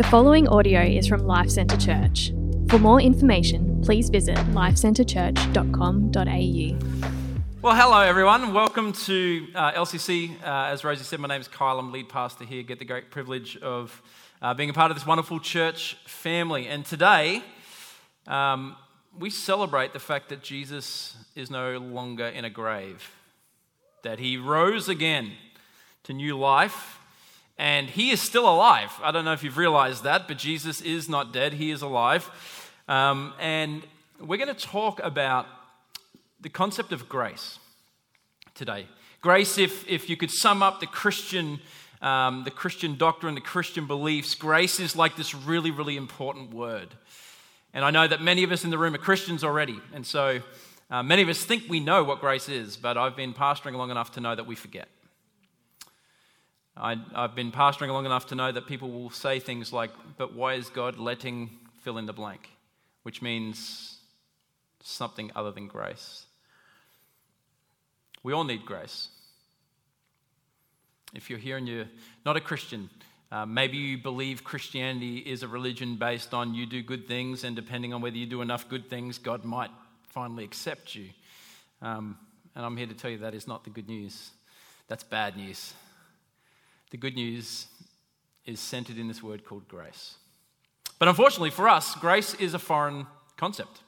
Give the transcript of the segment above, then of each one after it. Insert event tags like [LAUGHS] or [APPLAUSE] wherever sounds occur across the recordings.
The following audio is from Life Centre Church. For more information, please visit lifecentrechurch.com.au. Well, hello everyone. Welcome to uh, LCC. Uh, as Rosie said, my name is Kyle. I'm lead pastor here. Get the great privilege of uh, being a part of this wonderful church family. And today, um, we celebrate the fact that Jesus is no longer in a grave, that he rose again to new life and he is still alive. I don't know if you've realized that, but Jesus is not dead, he is alive. Um, and we're going to talk about the concept of grace today. Grace, if, if you could sum up the Christian, um, the Christian doctrine, the Christian beliefs, grace is like this really, really important word. And I know that many of us in the room are Christians already. And so uh, many of us think we know what grace is, but I've been pastoring long enough to know that we forget. I, have been pastoring long enough to know that people will say things like, but why is God letting fill in the blank? Which means something other than grace. We all need grace. If you're here and you're not a Christian, uh, maybe you believe Christianity is a religion based on you do good things, and depending on whether you do enough good things, God might finally accept you. Um, and I'm here to tell you that is not the good news. That's bad news. The good news is centered in this word called grace. But unfortunately for us, grace is a foreign concept.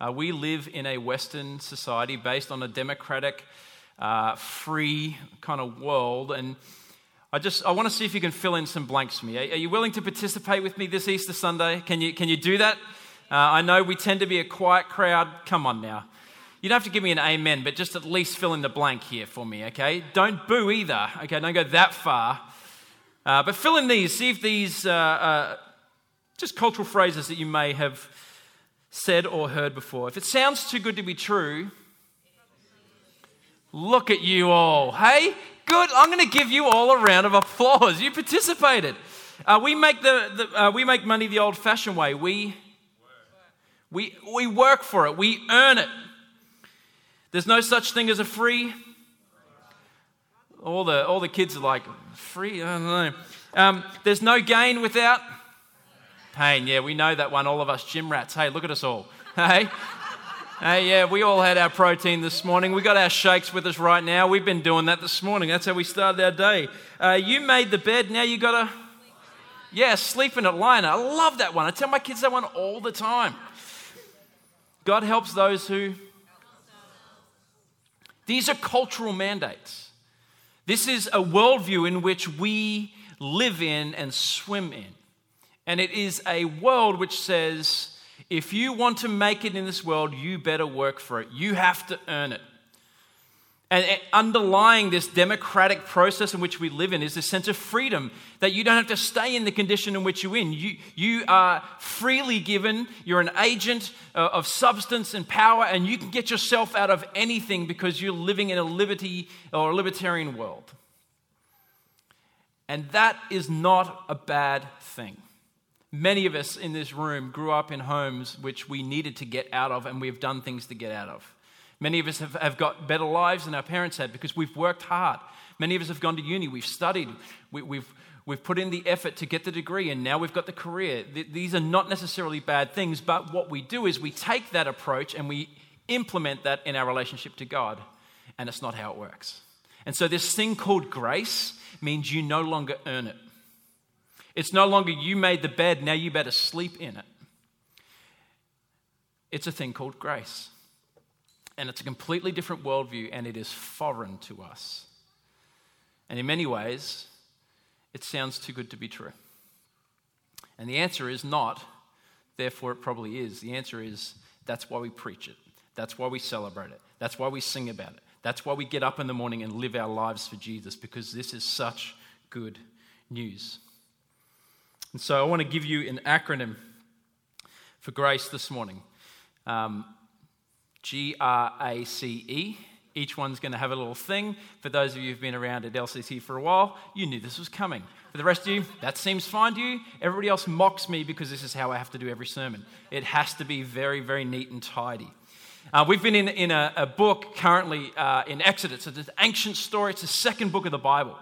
Uh, we live in a Western society based on a democratic, uh, free kind of world. And I just I want to see if you can fill in some blanks for me. Are, are you willing to participate with me this Easter Sunday? Can you, can you do that? Uh, I know we tend to be a quiet crowd. Come on now. You don't have to give me an amen, but just at least fill in the blank here for me, okay? Don't boo either, okay? Don't go that far. Uh, but fill in these. See if these uh, uh, just cultural phrases that you may have said or heard before. If it sounds too good to be true, look at you all. Hey, good. I'm going to give you all a round of applause. You participated. Uh, we, make the, the uh, we make money the old fashioned way. We, we, we work for it, we earn it. There's no such thing as a free. All the, all the kids are like, free? I don't know. Um, there's no gain without pain. Yeah, we know that one, all of us gym rats. Hey, look at us all. Hey? Hey, yeah, we all had our protein this morning. We got our shakes with us right now. We've been doing that this morning. That's how we started our day. Uh, you made the bed, now you got to, yeah, sleep in it, lie I love that one. I tell my kids that one all the time. God helps those who these are cultural mandates. This is a worldview in which we live in and swim in. And it is a world which says if you want to make it in this world, you better work for it. You have to earn it. And underlying this democratic process in which we live in is a sense of freedom that you don't have to stay in the condition in which you're in. You, you are freely given, you're an agent uh, of substance and power, and you can get yourself out of anything because you're living in a liberty or a libertarian world. And that is not a bad thing. Many of us in this room grew up in homes which we needed to get out of, and we have done things to get out of. Many of us have, have got better lives than our parents had because we've worked hard. Many of us have gone to uni, we've studied, we, have we've, we've put in the effort to get the degree, and now we've got the career. Th- these are not necessarily bad things, but what we do is we take that approach and we implement that in our relationship to God, and it's not how it works. And so, this thing called grace means you no longer earn it. It's no longer you made the bed, now you better sleep in it. It's a thing called grace. And it's a completely different worldview, and it is foreign to us. And in many ways, it sounds too good to be true. And the answer is not, therefore, it probably is. The answer is, that's why we preach it. That's why we celebrate it. That's why we sing about it. That's why we get up in the morning and live our lives for Jesus, because this is such good news. And so I want to give you an acronym for grace this morning. Um, G R A C E. Each one's going to have a little thing. For those of you who've been around at LCC for a while, you knew this was coming. For the rest of you, that seems fine to you. Everybody else mocks me because this is how I have to do every sermon. It has to be very, very neat and tidy. Uh, we've been in, in a, a book currently uh, in Exodus. It's an ancient story, it's the second book of the Bible.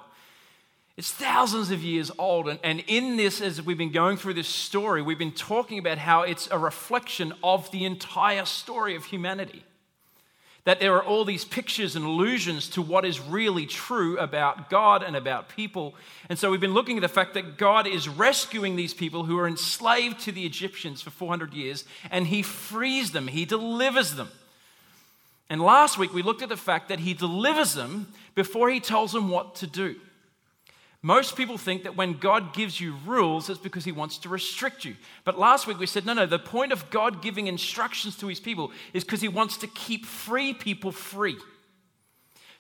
It's thousands of years old. And, and in this, as we've been going through this story, we've been talking about how it's a reflection of the entire story of humanity. That there are all these pictures and allusions to what is really true about God and about people. And so we've been looking at the fact that God is rescuing these people who are enslaved to the Egyptians for 400 years, and He frees them, He delivers them. And last week we looked at the fact that He delivers them before He tells them what to do. Most people think that when God gives you rules, it's because he wants to restrict you. But last week we said, no, no, the point of God giving instructions to his people is because he wants to keep free people free.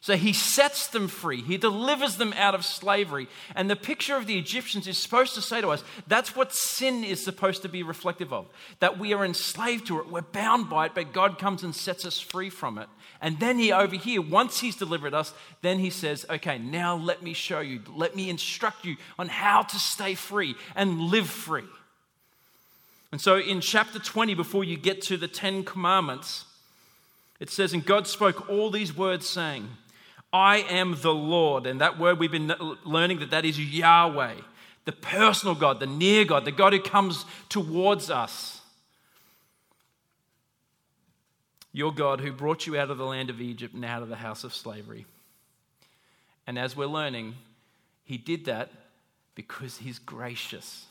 So he sets them free. He delivers them out of slavery. And the picture of the Egyptians is supposed to say to us that's what sin is supposed to be reflective of. That we are enslaved to it, we're bound by it, but God comes and sets us free from it. And then he over here, once he's delivered us, then he says, okay, now let me show you, let me instruct you on how to stay free and live free. And so in chapter 20, before you get to the Ten Commandments, it says, And God spoke all these words, saying, I am the Lord. And that word we've been learning that that is Yahweh, the personal God, the near God, the God who comes towards us. Your God who brought you out of the land of Egypt and out of the house of slavery. And as we're learning, he did that because he's gracious.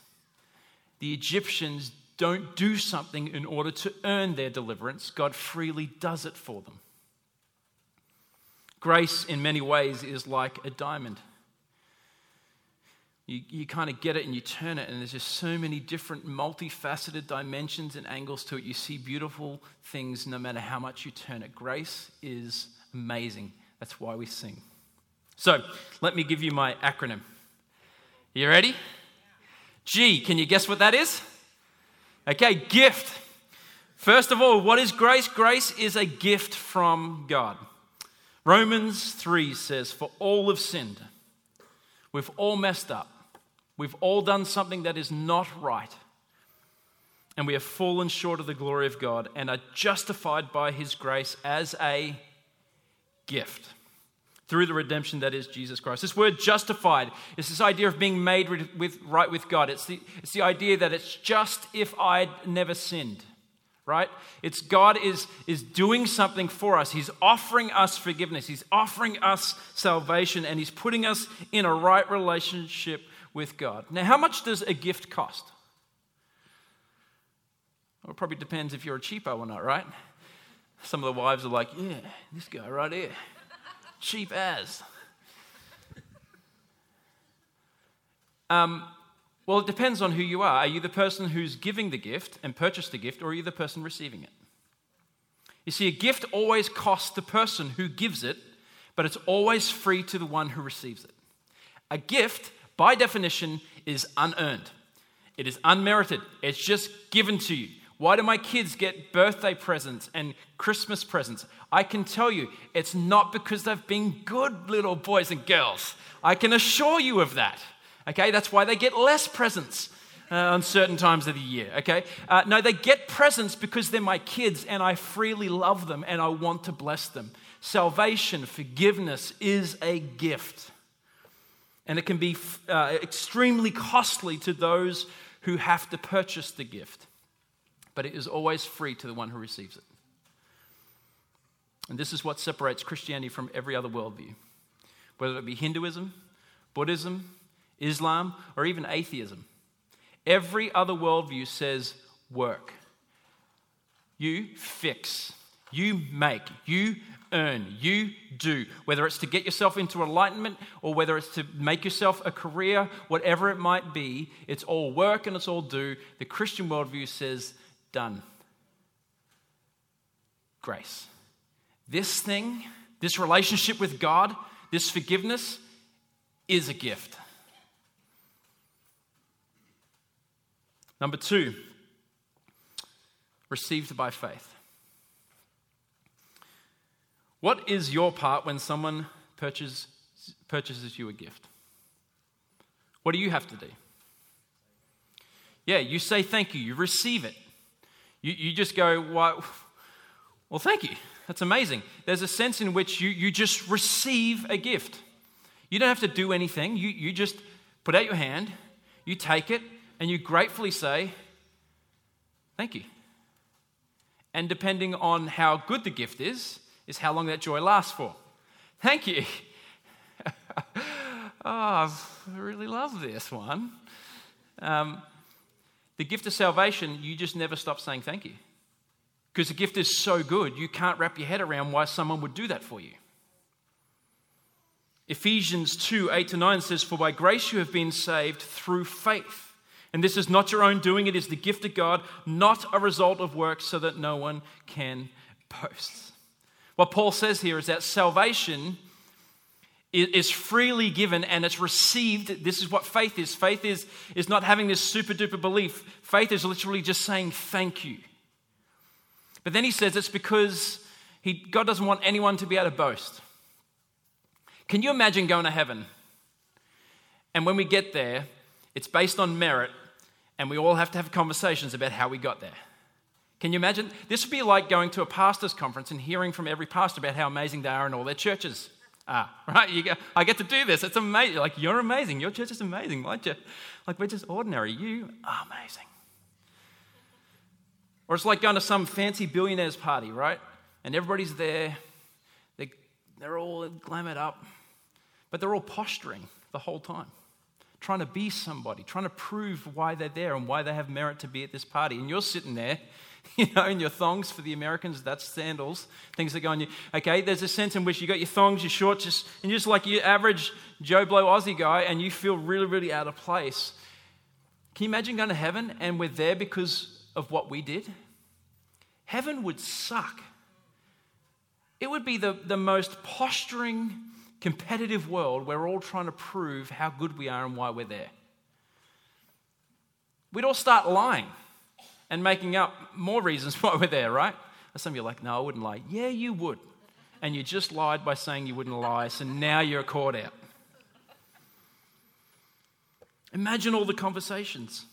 The Egyptians don't do something in order to earn their deliverance, God freely does it for them. Grace, in many ways, is like a diamond. You, you kind of get it and you turn it, and there's just so many different multifaceted dimensions and angles to it. You see beautiful things no matter how much you turn it. Grace is amazing. That's why we sing. So, let me give you my acronym. You ready? G, can you guess what that is? Okay, gift. First of all, what is grace? Grace is a gift from God. Romans 3 says, For all have sinned. We've all messed up. We've all done something that is not right. And we have fallen short of the glory of God and are justified by his grace as a gift through the redemption that is Jesus Christ. This word justified is this idea of being made with, right with God. It's the, it's the idea that it's just if I'd never sinned right? It's God is, is doing something for us. He's offering us forgiveness, He's offering us salvation, and He's putting us in a right relationship with God. Now, how much does a gift cost? Well, it probably depends if you're a cheapo or not, right? Some of the wives are like, yeah, this guy right here, cheap as. Um, well, it depends on who you are. Are you the person who's giving the gift and purchased the gift, or are you the person receiving it? You see, a gift always costs the person who gives it, but it's always free to the one who receives it. A gift, by definition, is unearned, it is unmerited, it's just given to you. Why do my kids get birthday presents and Christmas presents? I can tell you, it's not because they've been good little boys and girls. I can assure you of that. Okay, that's why they get less presents. Uh, on certain times of the year, okay? Uh, no, they get presents because they're my kids and I freely love them and I want to bless them. Salvation, forgiveness is a gift. And it can be uh, extremely costly to those who have to purchase the gift, but it is always free to the one who receives it. And this is what separates Christianity from every other worldview, whether it be Hinduism, Buddhism, Islam, or even atheism. Every other worldview says work. You fix, you make, you earn, you do. Whether it's to get yourself into enlightenment or whether it's to make yourself a career, whatever it might be, it's all work and it's all do. The Christian worldview says done. Grace. This thing, this relationship with God, this forgiveness is a gift. Number two, received by faith. What is your part when someone purchases, purchases you a gift? What do you have to do? Yeah, you say thank you, you receive it. You, you just go, well, well, thank you. That's amazing. There's a sense in which you, you just receive a gift. You don't have to do anything. You, you just put out your hand, you take it, and you gratefully say, Thank you. And depending on how good the gift is, is how long that joy lasts for. Thank you. [LAUGHS] oh, I really love this one. Um, the gift of salvation, you just never stop saying thank you. Because the gift is so good, you can't wrap your head around why someone would do that for you. Ephesians 2 8 to 9 says, For by grace you have been saved through faith. And this is not your own doing, it is the gift of God, not a result of works, so that no one can boast. What Paul says here is that salvation is freely given and it's received. This is what faith is. Faith is, is not having this super duper belief, faith is literally just saying thank you. But then he says it's because he, God doesn't want anyone to be able to boast. Can you imagine going to heaven? And when we get there, it's based on merit, and we all have to have conversations about how we got there. Can you imagine? This would be like going to a pastor's conference and hearing from every pastor about how amazing they are in all their churches. Ah, [LAUGHS] right? You go, I get to do this. It's amazing. Like, you're amazing. Your church is amazing. Like, like we're just ordinary. You are amazing. Or it's like going to some fancy billionaire's party, right? And everybody's there. They, they're all glamoured up, but they're all posturing the whole time trying to be somebody, trying to prove why they're there and why they have merit to be at this party. And you're sitting there, [LAUGHS] you know, in your thongs for the Americans, that's sandals, things that go on you. Okay, there's a sense in which you got your thongs, your shorts, just, and you're just like your average Joe Blow Aussie guy, and you feel really, really out of place. Can you imagine going to heaven and we're there because of what we did? Heaven would suck. It would be the, the most posturing, competitive world where we're all trying to prove how good we are and why we're there. We'd all start lying and making up more reasons [LAUGHS] why we're there, right? some of you are like, no, I wouldn't lie. Yeah, you would. And you just lied by saying you wouldn't lie, so now you're caught out. Imagine all the conversations.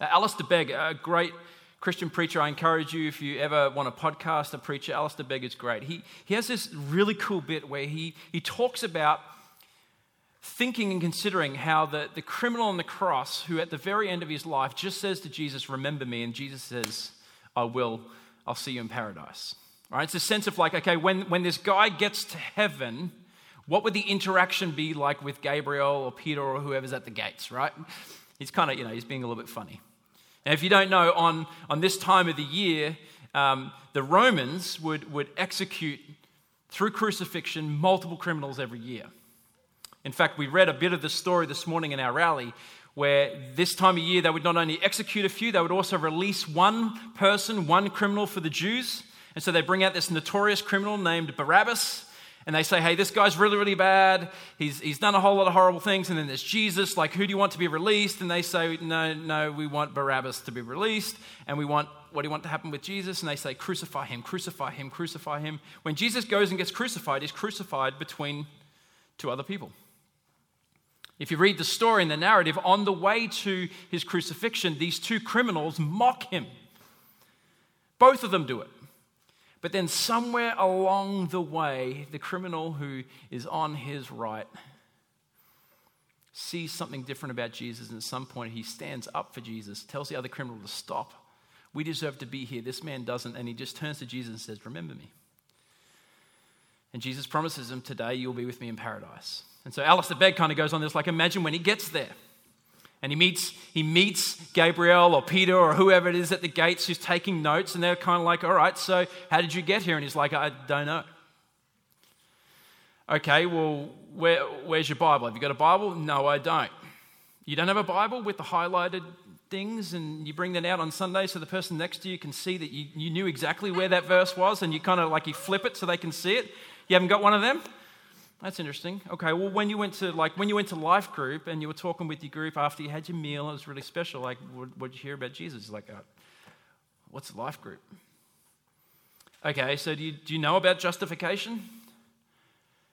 Uh, Alistair Begg, a great Christian preacher, I encourage you, if you ever want a podcast, a preacher, Alistair Begg is great. He, he has this really cool bit where he, he talks about thinking and considering how the, the criminal on the cross, who at the very end of his life just says to Jesus, Remember me, and Jesus says, I will, I'll see you in paradise. Right? It's a sense of like, okay, when, when this guy gets to heaven, what would the interaction be like with Gabriel or Peter or whoever's at the gates, right? He's kind of, you know, he's being a little bit funny. Now, if you don't know, on, on this time of the year, um, the Romans would, would execute through crucifixion multiple criminals every year. In fact, we read a bit of the story this morning in our rally where this time of year they would not only execute a few, they would also release one person, one criminal for the Jews. And so they bring out this notorious criminal named Barabbas and they say, hey, this guy's really, really bad. He's, he's done a whole lot of horrible things. And then there's Jesus, like, who do you want to be released? And they say, no, no, we want Barabbas to be released. And we want, what do you want to happen with Jesus? And they say, crucify him, crucify him, crucify him. When Jesus goes and gets crucified, he's crucified between two other people. If you read the story and the narrative, on the way to his crucifixion, these two criminals mock him. Both of them do it. But then, somewhere along the way, the criminal who is on his right sees something different about Jesus, and at some point, he stands up for Jesus, tells the other criminal to stop. We deserve to be here. This man doesn't. And he just turns to Jesus and says, Remember me. And Jesus promises him, Today you'll be with me in paradise. And so Alistair Begg kind of goes on this like, Imagine when he gets there and he meets, he meets Gabriel or Peter or whoever it is at the gates who's taking notes, and they're kind of like, All right, so how did you get here? And he's like, I don't know. Okay, well, where, where's your Bible? Have you got a Bible? No, I don't. You don't have a Bible with the highlighted things, and you bring that out on Sunday so the person next to you can see that you, you knew exactly where that verse was, and you kind of like you flip it so they can see it. You haven't got one of them? That's interesting. Okay, well, when you went to like when you went to life group and you were talking with your group after you had your meal, it was really special. Like, what did you hear about Jesus? Like, uh, what's life group? Okay, so do you, do you know about justification?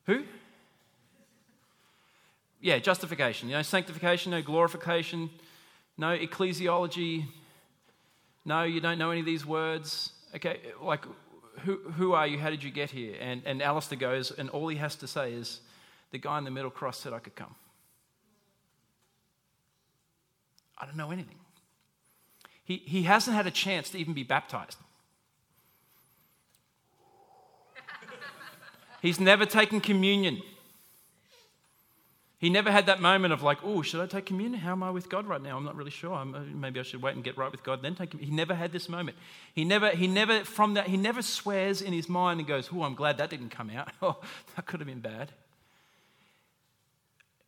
Who? Yeah, justification. You know, sanctification, no glorification, no ecclesiology. No, you don't know any of these words. Okay, like who, who are you? How did you get here? And, and Alistair goes, and all he has to say is, the guy in the middle cross said I could come. I don't know anything. He, he hasn't had a chance to even be baptized. He's never taken communion. He never had that moment of like, oh, should I take communion? How am I with God right now? I'm not really sure. I'm, uh, maybe I should wait and get right with God, then take. Communion. He never had this moment. He never, he never, from that, he never swears in his mind and goes, oh, I'm glad that didn't come out. [LAUGHS] Oh, that could have been bad.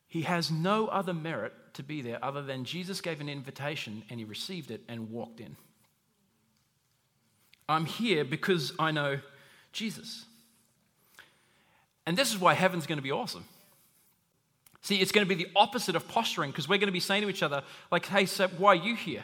He has no other merit to be there other than Jesus gave an invitation and he received it and walked in. I'm here because I know Jesus. And this is why heaven's going to be awesome. See, it's going to be the opposite of posturing because we're going to be saying to each other, like, hey, so why are you here?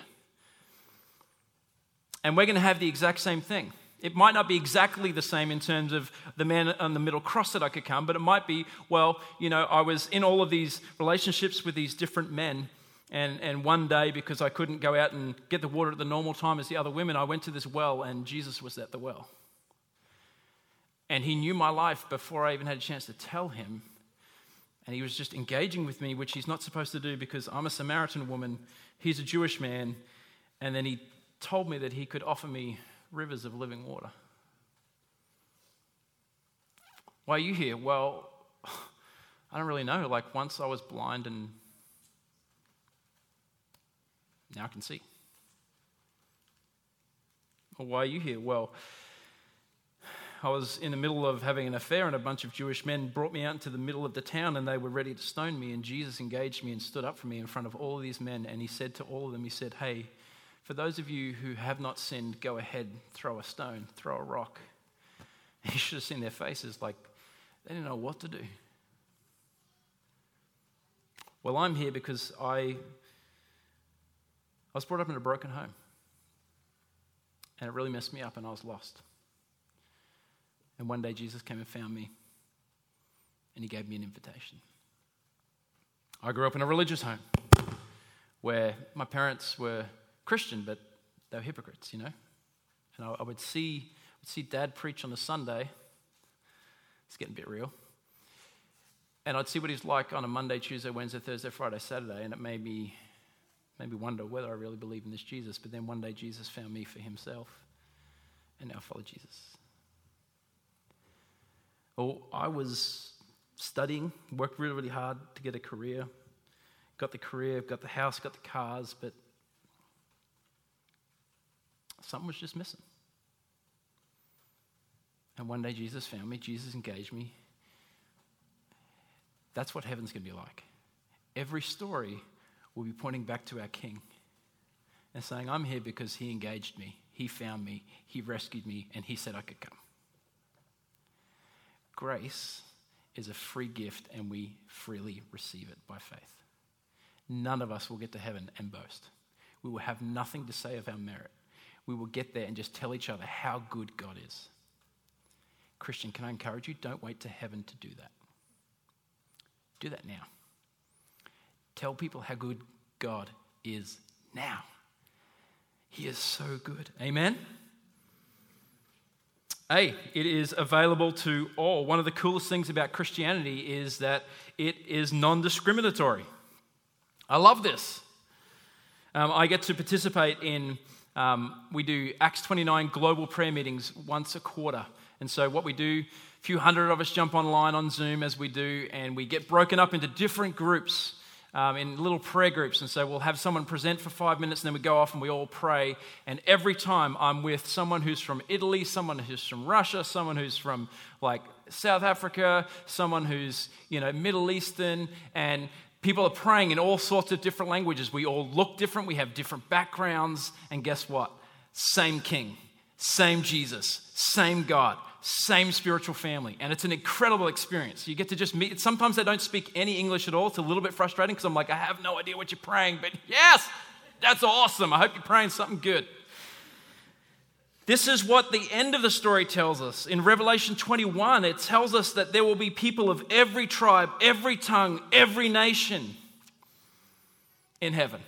And we're going to have the exact same thing. It might not be exactly the same in terms of the man on the middle cross that I could come, but it might be, well, you know, I was in all of these relationships with these different men. And, and one day, because I couldn't go out and get the water at the normal time as the other women, I went to this well and Jesus was at the well. And he knew my life before I even had a chance to tell him and he was just engaging with me, which he's not supposed to do because I'm a Samaritan woman, he's a Jewish man, and then he told me that he could offer me rivers of living water. Why are you here? Well, [SIGHS] I don't really know. Like, once I was blind and now I can see. Well, why are you here? Well, I was in the middle of having an affair, and a bunch of Jewish men brought me out into the middle of the town, and they were ready to stone me. And Jesus engaged me and stood up for me in front of all of these men. And he said to all of them, He said, Hey, for those of you who have not sinned, go ahead, throw a stone, throw a rock. And [LAUGHS] you should have seen their faces like they didn't know what to do. Well, I'm here because I, I was brought up in a broken home. And it really messed me up, and I was lost. And one day Jesus came and found me, and he gave me an invitation. I grew up in a religious home where my parents were Christian, but they were hypocrites, you know. And I, I would see, would see dad preach on a Sunday. It's getting a bit real. And I'd see what he's like on a Monday, Tuesday, Wednesday, Thursday, Friday, Saturday, and it made me, made me wonder whether I really believe in this Jesus. But then one day Jesus found me for himself, and now I follow Jesus. Well, I was studying, worked really, really hard to get a career. Got the career, got the house, got the cars, but something was just missing. And one day Jesus found me, Jesus engaged me. That's what heaven's going to be like. Every story will be pointing back to our King and saying, I'm here because he engaged me, he found me, he rescued me, and he said I could come. Grace is a free gift and we freely receive it by faith. None of us will get to heaven and boast. We will have nothing to say of our merit. We will get there and just tell each other how good God is. Christian, can I encourage you? Don't wait to heaven to do that. Do that now. Tell people how good God is now. He is so good. Amen? A, it is available to all. One of the coolest things about Christianity is that it is non discriminatory. I love this. Um, I get to participate in, um, we do Acts 29 global prayer meetings once a quarter. And so, what we do, a few hundred of us jump online on Zoom as we do, and we get broken up into different groups um, in little prayer groups. And so we'll have someone present for five minutes and then we go off and we all pray. And every time I'm with someone who's from Italy, someone who's from Russia, someone who's from like South Africa, someone who's, you know, Middle Eastern, and people are praying in all sorts of different languages. We all look different, we have different backgrounds, and guess what? Same King, same Jesus, same God, same spiritual family. And it's an incredible experience. You get to just meet. Sometimes they don't speak any English at all. It's a little bit frustrating because I'm like, I have no idea what you're praying, but yes, that's awesome. I hope you're praying something good. This is what the end of the story tells us. In Revelation 21, it tells us that there will be people of every tribe, every tongue, every nation in heaven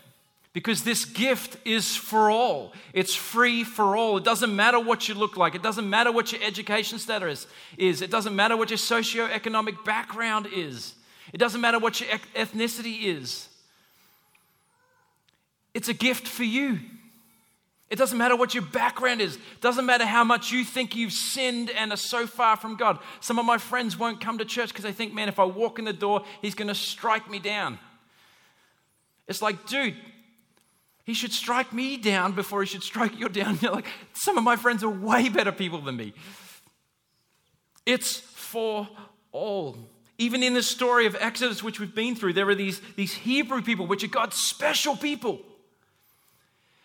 Because this gift is for all. It's free for all. It doesn't matter what you look like. It doesn't matter what your education status is. It doesn't matter what your socioeconomic background is. It doesn't matter what your ethnicity is. It's a gift for you. It doesn't matter what your background is. It doesn't matter how much you think you've sinned and are so far from God. Some of my friends won't come to church because they think, man, if I walk in the door, he's going to strike me down. It's like, dude, he should strike me down before he should strike you down. [LAUGHS] You're like, some of my friends are way better people than me. It's for all. Even in the story of Exodus, which we've been through, there are these, these Hebrew people, which are God's special people.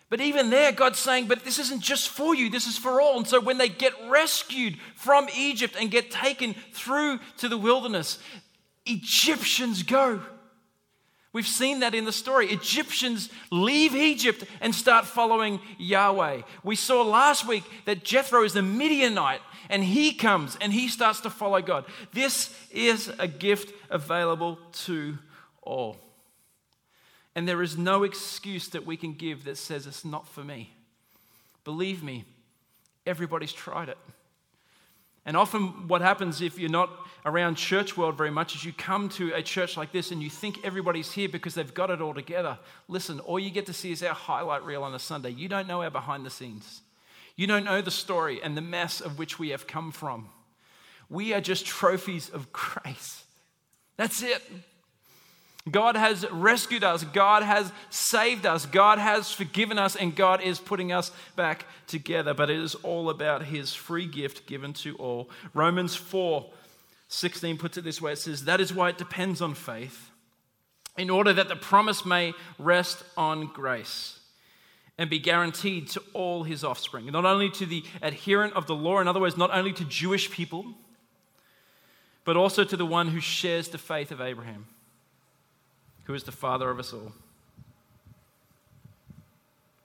But even there, God's saying, but this isn't just for you, this is for all. And so when they get rescued from Egypt and get taken through to the wilderness, Egyptians go. We've seen that in the story. Egyptians leave Egypt and start following Yahweh. We saw last week that Jethro is the Midianite and he comes and he starts to follow God. This is a gift available to all. And there is no excuse that we can give that says it's not for me. Believe me, everybody's tried it. And often, what happens if you're not around church world very much is you come to a church like this and you think everybody's here because they've got it all together. Listen, all you get to see is our highlight reel on a Sunday. You don't know our behind the scenes. You don't know the story and the mess of which we have come from. We are just trophies of grace. That's it. God has rescued us. God has saved us. God has forgiven us, and God is putting us back together. But it is all about His free gift given to all. Romans 4 16 puts it this way it says, That is why it depends on faith, in order that the promise may rest on grace and be guaranteed to all his offspring, not only to the adherent of the law, in other words, not only to Jewish people, but also to the one who shares the faith of Abraham who is the Father of us all.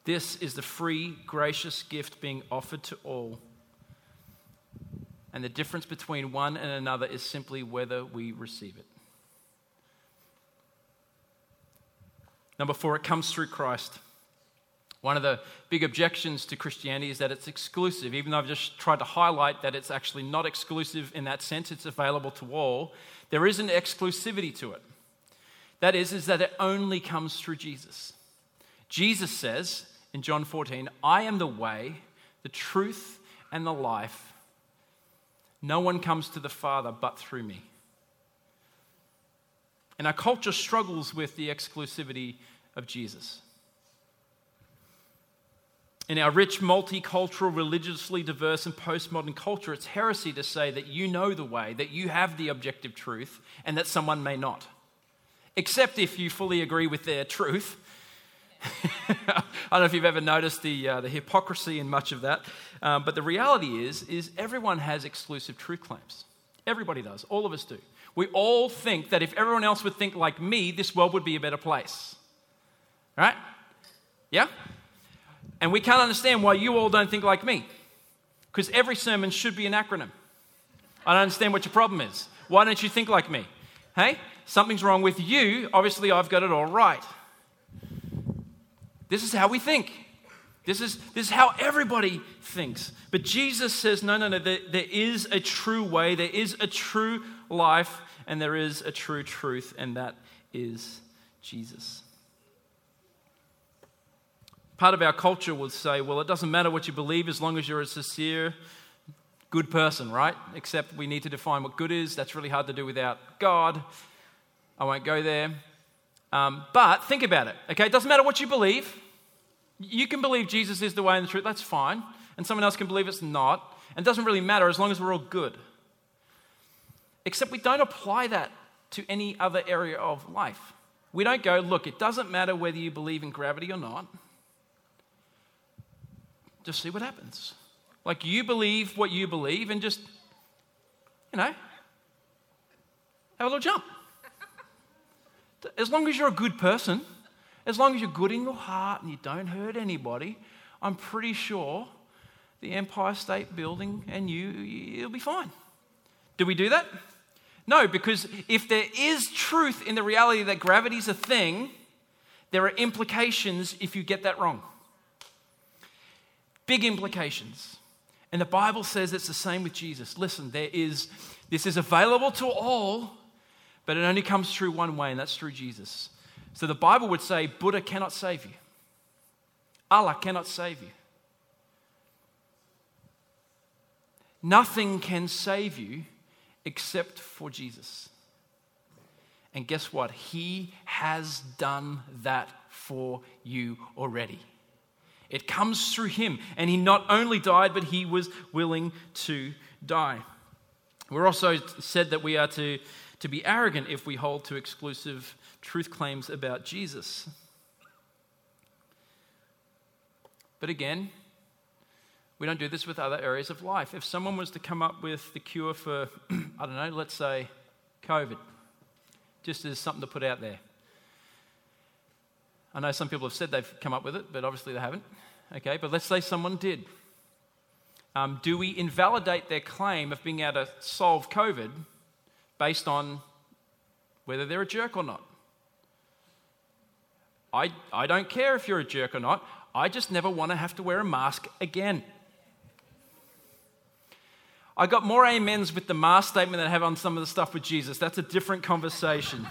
This is the free, gracious gift being offered to all. And the difference between one and another is simply whether we receive it. Number four, it comes through Christ. One of the big objections to Christianity is that it's exclusive, even though I've just tried to highlight that it's actually not exclusive in that sense, it's available to all. There is an exclusivity to it. That is, is that it only comes through Jesus. Jesus says in John 14, I am the way, the truth, and the life. No one comes to the Father but through me. And our culture struggles with the exclusivity of Jesus. In our rich, multicultural, religiously diverse, and postmodern culture, it's heresy to say that you know the way, that you have the objective truth, and that someone may not except if you fully agree with their [LAUGHS] truth. [LAUGHS] I don't know if you've ever noticed the, uh, the hypocrisy in much of that, um, but the reality is, is everyone has exclusive truth claims. Everybody does. All of us do. We all think that if everyone else would think like me, this world would be a better place. Right? Yeah? And we can't understand why you all don't think like me. Because every sermon should be an acronym. I don't understand what your problem is. Why don't you think like me? Hey? something's wrong with you. Obviously, I've got it all right. This is how we think. This is, this is how everybody thinks. But Jesus says, no, no, no, there, there is a true way, there is a true life, and there is a true truth, and that is Jesus. Part of our culture would say, well, it doesn't matter what you believe as long as you're a sincere, good person, right? Except we need to define what good is. That's really hard to do without God. I won't go there. Um, but think about it, okay? It doesn't matter what you believe. You can believe Jesus is the way and the truth, that's fine. And someone else can believe it's not. And it doesn't really matter as long as we're all good. Except we don't apply that to any other area of life. We don't go, look, it doesn't matter whether you believe in gravity or not. Just see what happens. Like you believe what you believe and just, you know, have a little jump. As long as you're a good person, as long as you're good in your heart and you don't hurt anybody, I'm pretty sure the Empire State Building and you, you'll be fine. Do we do that? No, because if there is truth in the reality that gravity is a thing, There are implications if you get that wrong. Big implications. And the Bible says it's the same with Jesus. Listen, there is this is available to all, but it only comes through one way, and that's through Jesus. So the Bible would say Buddha cannot save you. Allah cannot save you. Nothing can save you except for Jesus. And guess what? He has done that for you already. It comes through him. And he not only died, but he was willing to die. We're also said that we are to, to be arrogant if we hold to exclusive truth claims about Jesus. But again, we don't do this with other areas of life. If someone was to come up with the cure for, [CLEARS THROAT] I don't know, let's say COVID, just as something to put out there. I know some people have said they've come up with it, but obviously they haven't. Okay, but let's say someone did. Um, do we invalidate their claim of being able to solve COVID based on whether they're a jerk or not? I, I don't care if you're a jerk or not. I just never want to have to wear a mask again. I got more amens with the mask statement than I have on some of the stuff with Jesus. That's a different conversation.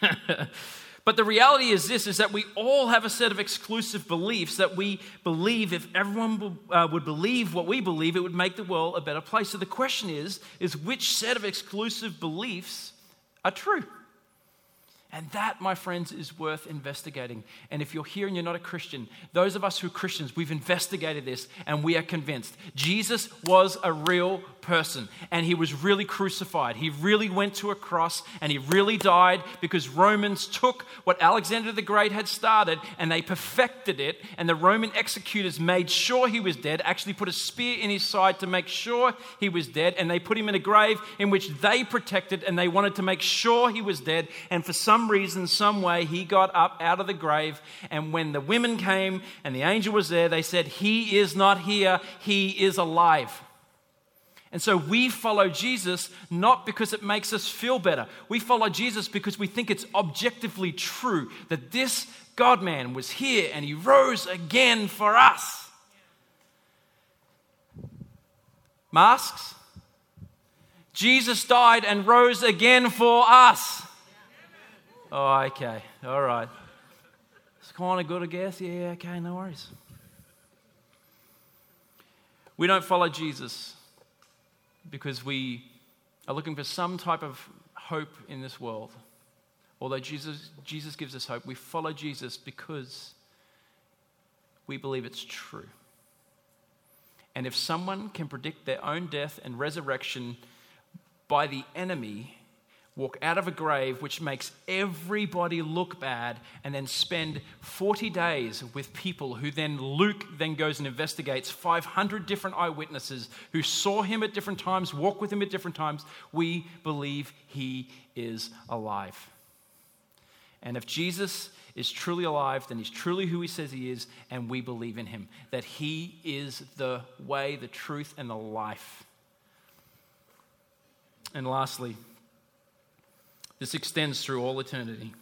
[LAUGHS] but the reality is this is that we all have a set of exclusive beliefs that we believe if everyone uh, would believe what we believe, it would make the world a better place. So the question is, is which set of exclusive beliefs are true? And that, my friends, is worth investigating. And if you're here and you're not a Christian, those of us who are Christians, we've investigated this and we are convinced Jesus was a real person and he was really crucified. He really went to a cross and he really died because Romans took what Alexander the Great had started and they perfected it. And the Roman executors made sure he was dead, actually put a spear in his side to make sure he was dead. And they put him in a grave in which they protected and they wanted to make sure he was dead. And for some reason, some way, he got up out of the grave. And when the women came and the angel was there, they said, He is not here, he is alive. And so we follow Jesus not because it makes us feel better. We follow Jesus because we think it's objectively true that this God man was here and he rose again for us. Masks? Jesus died and rose again for us. Oh, okay. All right. It's kind of good, I guess. Yeah, okay, no worries. We don't follow Jesus because we are looking for some type of hope in this world. Although Jesus, Jesus gives us hope, we follow Jesus because we believe it's true. And if someone can predict their own death and resurrection by the enemy, walk out of a grave which makes everybody look bad and then spend 40 days with people who then Luke then goes and investigates 500 different eyewitnesses who saw him at different times, walk with him at different times. We believe he is alive. And if Jesus is truly alive, then he's truly who he says he is, and we believe in him. That he is the way, the truth, and the life. And lastly, this extends through all eternity.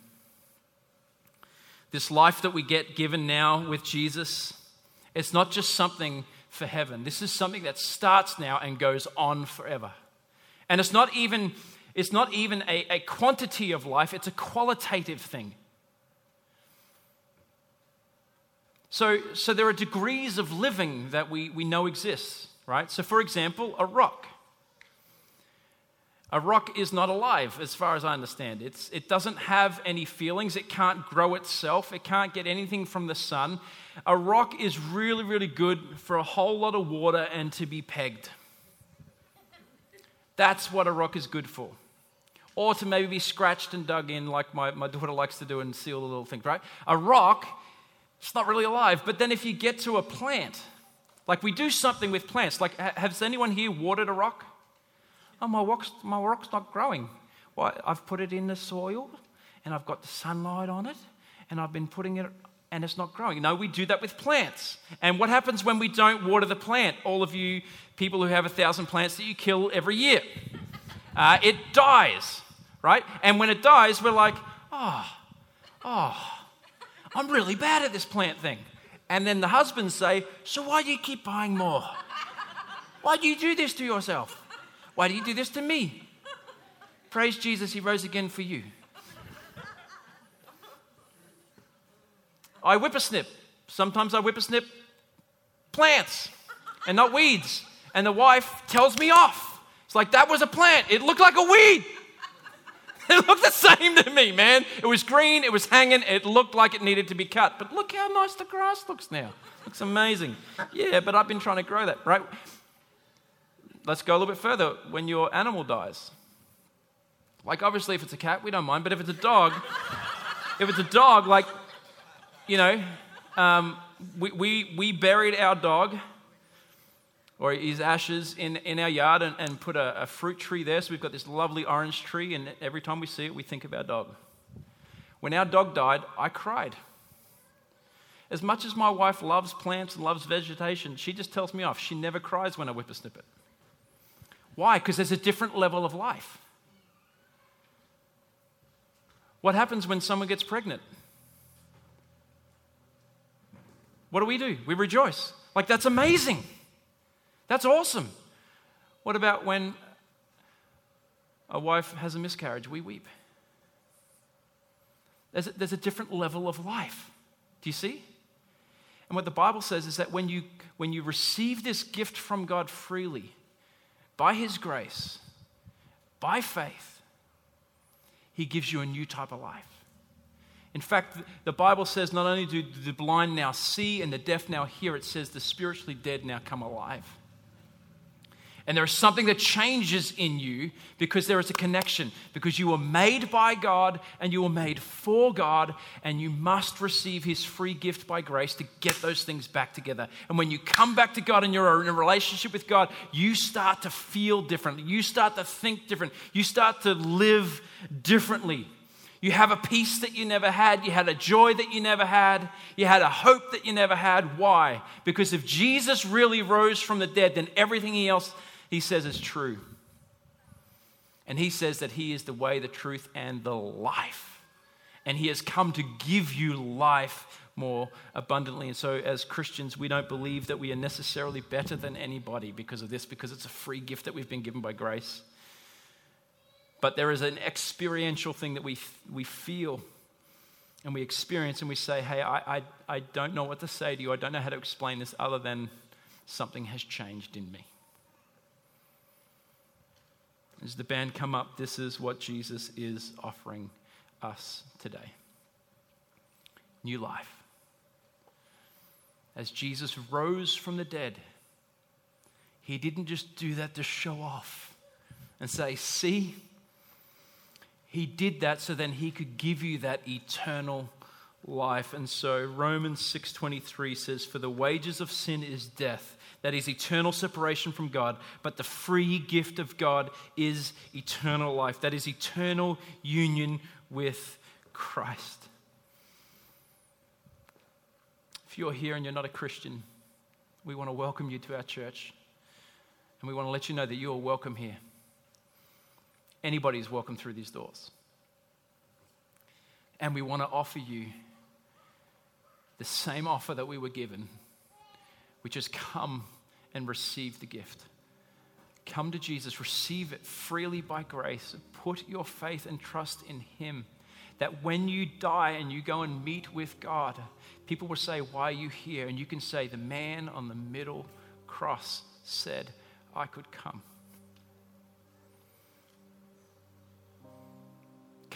This life that we get given now with Jesus, it's not just something for heaven. This is something that starts now and goes on forever. And it's not even, it's not even a, a quantity of life, it's a qualitative thing. So, so there are degrees of living that we, we know exists, right? So, for example, a rock. A rock is not alive, as far as I understand. It's, it doesn't have any feelings. It can't grow itself. It can't get anything from the sun. A rock is really, really good for a whole lot of water and to be pegged. That's what a rock is good for. Or to maybe be scratched and dug in, like my, my daughter likes to do, and see all the little things, right? A rock, it's not really alive. But then if you get to a plant, like we do something with plants, like has anyone here watered a rock? Oh, my rock's, my rock's not growing. Well, I've put it in the soil and I've got the sunlight on it and I've been putting it and it's not growing. No, we do that with plants. And what happens when we don't water the plant? All of you people who have a thousand plants that you kill every year, uh, it dies, right? And when it dies, we're like, oh, oh, I'm really bad at this plant thing. And then the husbands say, So why do you keep buying more? Why do you do this to yourself? Why do you do this to me? Praise Jesus, He rose again for you. I whip a whippersnip. Sometimes I whip a whippersnip plants and not weeds. And the wife tells me off. It's like, that was a plant. It looked like a weed. [LAUGHS] It looked the same to me, man. It was green, it was hanging, it looked like it needed to be cut. But look how nice the grass looks now. Looks amazing. Yeah, but I've been trying to grow that, right? Let's go a little bit further. When your animal dies, like obviously if it's a cat, we don't mind, but if it's a dog, [LAUGHS] if it's a dog, like, you know, um, we, we, we buried our dog or his ashes in, in our yard and, and put a, a, fruit tree there. So we've got this lovely orange tree, and every time we see it, we think of our dog. When our dog died, I cried. As much as my wife loves plants and loves vegetation, she just tells me off. She never cries when I whipper snip it. Why? Because there's a different level of life. What happens when someone gets pregnant? What do we do? We rejoice. Like, that's amazing. That's awesome. What about when a wife has a miscarriage? We weep. There's a, there's a different level of life. Do you see? And what the Bible says is that when you, when you receive this gift from God freely, by His grace, by faith, He gives you a new type of life. In fact, the Bible says not only do the blind now see and the deaf now hear, it says the spiritually dead now come alive. And there is something that changes in you because there is a connection. Because you were made by God and you were made for God, and you must receive His free gift by grace to get those things back together. And when you come back to God and you're in a relationship with God, you start to feel different. You start to think different. You start to live differently. You have a peace that you never had. You had a joy that you never had. You had a hope that you never had. Why? Because if Jesus really rose from the dead, then everything else he says is true. And he says that he is the way, the truth, and the life. And he has come to give you life more abundantly. And so, as Christians, we don't believe that we are necessarily better than anybody because of this, because it's a free gift that we've been given by grace. But there is an experiential thing that we, we feel and we experience, and we say, Hey, I, I, I don't know what to say to you. I don't know how to explain this other than something has changed in me. As the band come up, this is what Jesus is offering us today new life. As Jesus rose from the dead, he didn't just do that to show off and say, See, he did that so then he could give you that eternal life. And so Romans 6:23 says for the wages of sin is death that is eternal separation from God, but the free gift of God is eternal life. That is eternal union with Christ. If you're here and you're not a Christian, we want to welcome you to our church. And we want to let you know that you are welcome here. Anybody is welcome through these doors. And we want to offer you the same offer that we were given which is come and receive the gift. Come to Jesus, receive it freely by grace, put your faith and trust in Him. That when you die and you go and meet with God, people will say, Why are you here? And you can say, The man on the middle cross said, I could come.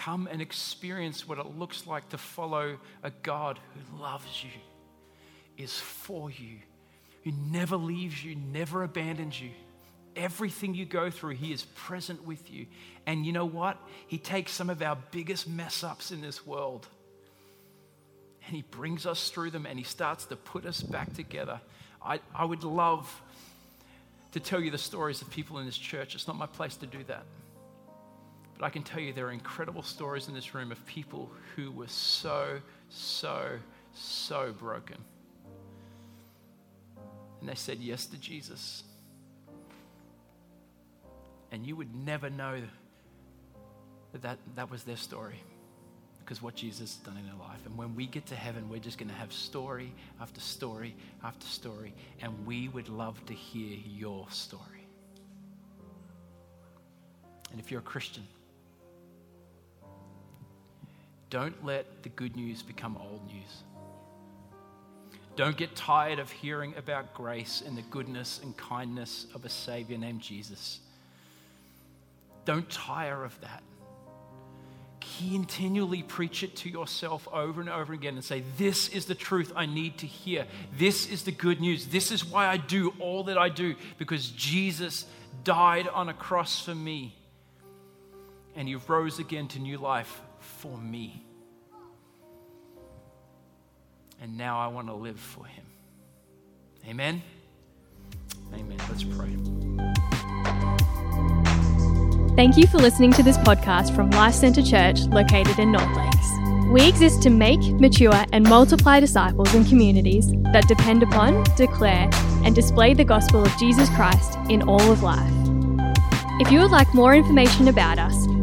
Come and experience what it looks like to follow a God who loves you, is for you, who never leaves you, never abandons you. Everything you go through, He is present with you. And you know what? He takes some of our biggest mess ups in this world and He brings us through them and He starts to put us back together. I, I would love to tell you the stories of people in this church. It's not my place to do that. But I can tell you there are incredible stories in this room of people who were so, so, so broken and they said yes to Jesus. And you would never know that that, that was their story. because what Jesus has done in their life. And when we get to heaven, we're just going to have story after story after story. And we would love to hear your story. And if you're a Christian, don't let the good news become old news. Don't get tired of hearing about grace and the goodness and kindness of a Savior named Jesus. Don't tire of that. Continually preach it to yourself over and over again and say, This is the truth I need to hear. This is the good news. This is why I do all that I do, because Jesus died on a cross for me and he rose again to new life for me. And now I want to live for him. Amen. Amen. Let's pray. Thank you for listening to this podcast from Life Centre Church located in North Lakes. We exist to make, mature, and multiply disciples in communities that depend upon, declare, and display the gospel of Jesus Christ in all of life. If you would like more information about us,